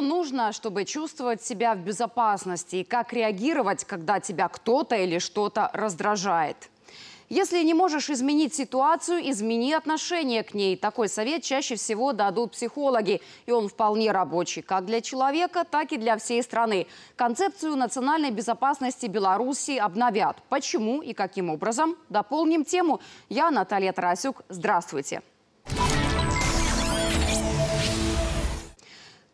Нужно, чтобы чувствовать себя в безопасности и как реагировать, когда тебя кто-то или что-то раздражает? Если не можешь изменить ситуацию, измени отношение к ней. Такой совет чаще всего дадут психологи. И он вполне рабочий как для человека, так и для всей страны. Концепцию национальной безопасности Беларуси обновят. Почему и каким образом? Дополним тему. Я Наталья Тарасюк. Здравствуйте.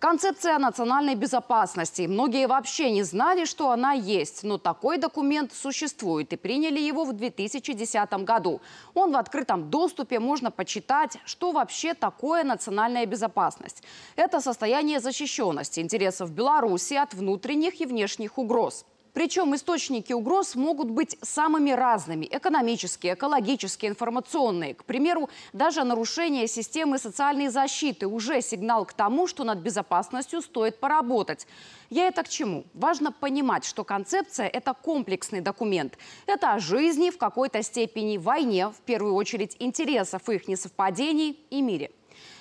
Концепция национальной безопасности. Многие вообще не знали, что она есть, но такой документ существует и приняли его в 2010 году. Он в открытом доступе, можно почитать, что вообще такое национальная безопасность. Это состояние защищенности интересов Беларуси от внутренних и внешних угроз. Причем источники угроз могут быть самыми разными – экономические, экологические, информационные. К примеру, даже нарушение системы социальной защиты уже сигнал к тому, что над безопасностью стоит поработать. Я это к чему? Важно понимать, что концепция – это комплексный документ. Это о жизни, в какой-то степени войне, в первую очередь интересов их несовпадений и мире.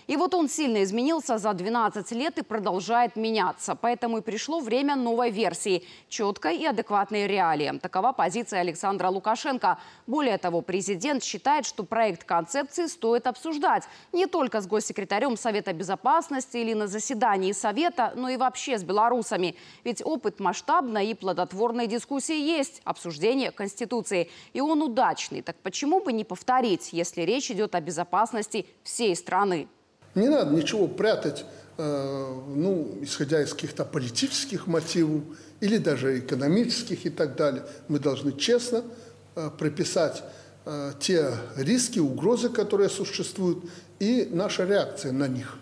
И вот он сильно изменился за 12 лет и продолжает меняться. Поэтому и пришло время новой версии, четкой и адекватной реалиям. Такова позиция Александра Лукашенко. Более того, президент считает, что проект концепции стоит обсуждать не только с госсекретарем Совета Безопасности или на заседании Совета, но и вообще с белорусами. Ведь опыт масштабной и плодотворной дискуссии есть, обсуждение Конституции. И он удачный. Так почему бы не повторить, если речь идет о безопасности всей страны? Не надо ничего прятать, э, ну, исходя из каких-то политических мотивов или даже экономических и так далее. Мы должны честно э, прописать э, те риски, угрозы, которые существуют, и наша реакция на них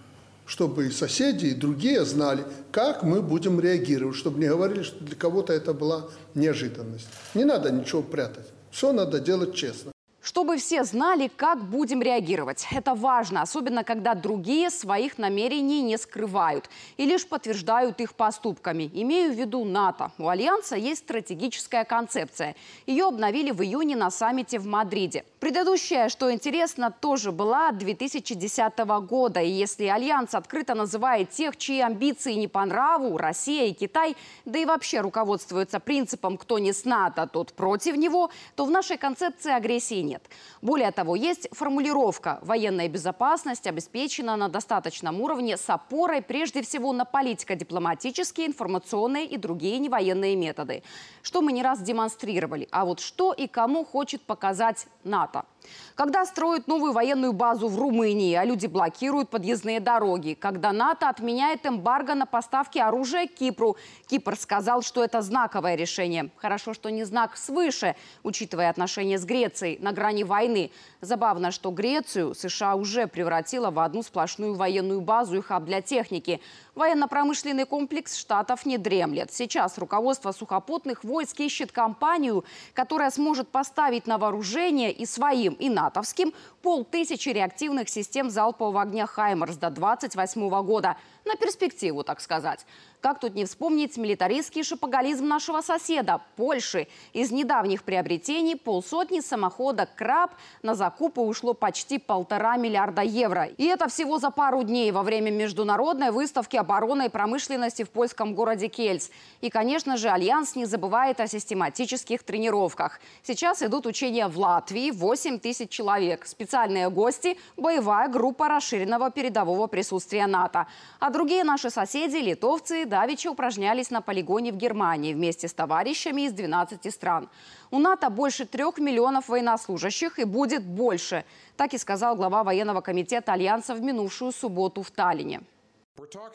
чтобы и соседи, и другие знали, как мы будем реагировать, чтобы не говорили, что для кого-то это была неожиданность. Не надо ничего прятать. Все надо делать честно. Чтобы все знали, как будем реагировать. Это важно, особенно когда другие своих намерений не скрывают и лишь подтверждают их поступками. Имею в виду НАТО. У Альянса есть стратегическая концепция. Ее обновили в июне на саммите в Мадриде. Предыдущая, что интересно, тоже была 2010 года. И если Альянс открыто называет тех, чьи амбиции не по нраву, Россия и Китай, да и вообще руководствуются принципом «кто не с НАТО, тот против него», то в нашей концепции агрессии нет нет. Более того, есть формулировка «военная безопасность обеспечена на достаточном уровне с опорой прежде всего на политико-дипломатические, информационные и другие невоенные методы», что мы не раз демонстрировали. А вот что и кому хочет показать НАТО – когда строят новую военную базу в Румынии, а люди блокируют подъездные дороги. Когда НАТО отменяет эмбарго на поставки оружия Кипру. Кипр сказал, что это знаковое решение. Хорошо, что не знак свыше, учитывая отношения с Грецией на грани войны. Забавно, что Грецию США уже превратила в одну сплошную военную базу и хаб для техники. Военно-промышленный комплекс Штатов не дремлет. Сейчас руководство сухопутных войск ищет компанию, которая сможет поставить на вооружение и своим, и натовским полтысячи реактивных систем залпового огня «Хаймерс» до 2028 года. На перспективу, так сказать. Как тут не вспомнить милитаристский шапоголизм нашего соседа, Польши. Из недавних приобретений полсотни самоходок «Краб» на закупы ушло почти полтора миллиарда евро. И это всего за пару дней во время международной выставки обороны и промышленности в польском городе Кельц. И, конечно же, Альянс не забывает о систематических тренировках. Сейчас идут учения в Латвии, 8 тысяч человек. Специальные гости – боевая группа расширенного передового присутствия НАТО. А другие наши соседи, литовцы, давеча упражнялись на полигоне в Германии вместе с товарищами из 12 стран. У НАТО больше трех миллионов военнослужащих и будет больше. Так и сказал глава военного комитета Альянса в минувшую субботу в Таллине.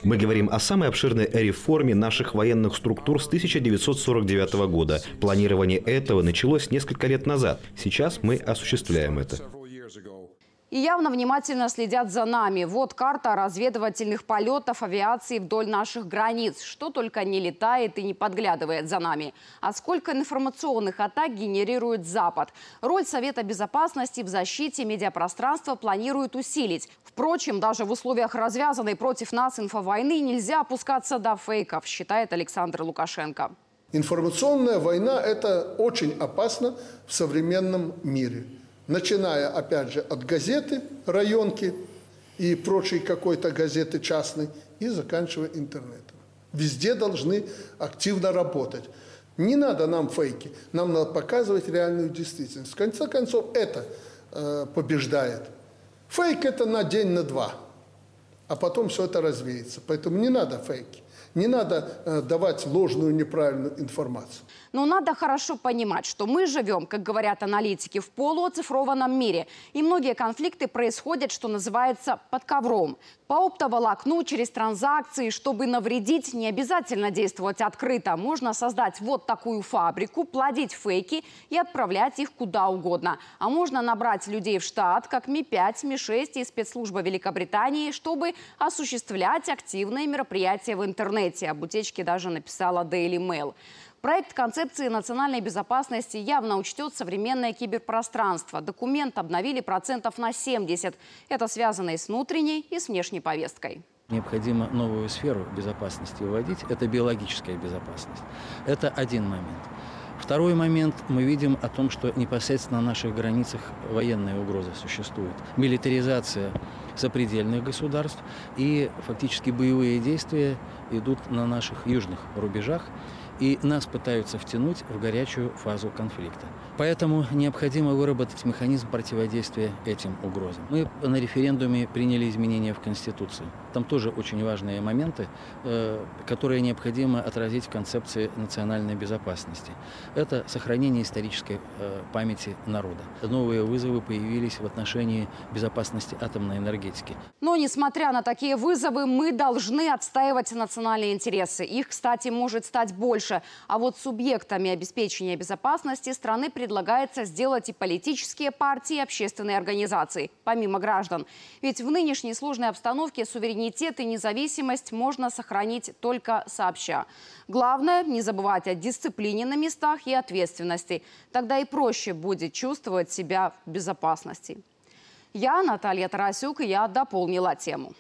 Мы говорим о самой обширной реформе наших военных структур с 1949 года. Планирование этого началось несколько лет назад. Сейчас мы осуществляем это и явно внимательно следят за нами. Вот карта разведывательных полетов авиации вдоль наших границ. Что только не летает и не подглядывает за нами. А сколько информационных атак генерирует Запад. Роль Совета Безопасности в защите медиапространства планирует усилить. Впрочем, даже в условиях развязанной против нас инфовойны нельзя опускаться до фейков, считает Александр Лукашенко. Информационная война – это очень опасно в современном мире начиная, опять же, от газеты, районки и прочей какой-то газеты частной, и заканчивая интернетом. Везде должны активно работать. Не надо нам фейки, нам надо показывать реальную действительность. В конце концов, это э, побеждает. Фейк это на день, на два, а потом все это развеется. Поэтому не надо фейки. Не надо э, давать ложную, неправильную информацию. Но надо хорошо понимать, что мы живем, как говорят аналитики, в полуоцифрованном мире. И многие конфликты происходят, что называется, под ковром. По оптоволокну, через транзакции. Чтобы навредить, не обязательно действовать открыто. Можно создать вот такую фабрику, плодить фейки и отправлять их куда угодно. А можно набрать людей в штат, как Ми-5, Ми-6 и спецслужба Великобритании, чтобы осуществлять активные мероприятия в интернете. Об утечке даже написала Daily Mail. Проект концепции национальной безопасности явно учтет современное киберпространство. Документ обновили процентов на 70. Это связано и с внутренней, и с внешней повесткой. Необходимо новую сферу безопасности вводить. Это биологическая безопасность. Это один момент. Второй момент. Мы видим о том, что непосредственно на наших границах военная угроза существует. Милитаризация сопредельных государств и фактически боевые действия идут на наших южных рубежах и нас пытаются втянуть в горячую фазу конфликта. Поэтому необходимо выработать механизм противодействия этим угрозам. Мы на референдуме приняли изменения в Конституцию. Там тоже очень важные моменты, э, которые необходимо отразить в концепции национальной безопасности. Это сохранение исторической э, памяти народа. Новые вызовы появились в отношении безопасности атомной энергетики. Но, несмотря на такие вызовы, мы должны отстаивать национальные интересы. Их, кстати, может стать больше. А вот субъектами обеспечения безопасности страны предлагается сделать и политические партии, и общественные организации, помимо граждан. Ведь в нынешней сложной обстановке суверенитет и независимость можно сохранить только сообща. Главное – не забывать о дисциплине на местах и ответственности. Тогда и проще будет чувствовать себя в безопасности. Я Наталья Тарасюк, и я дополнила тему.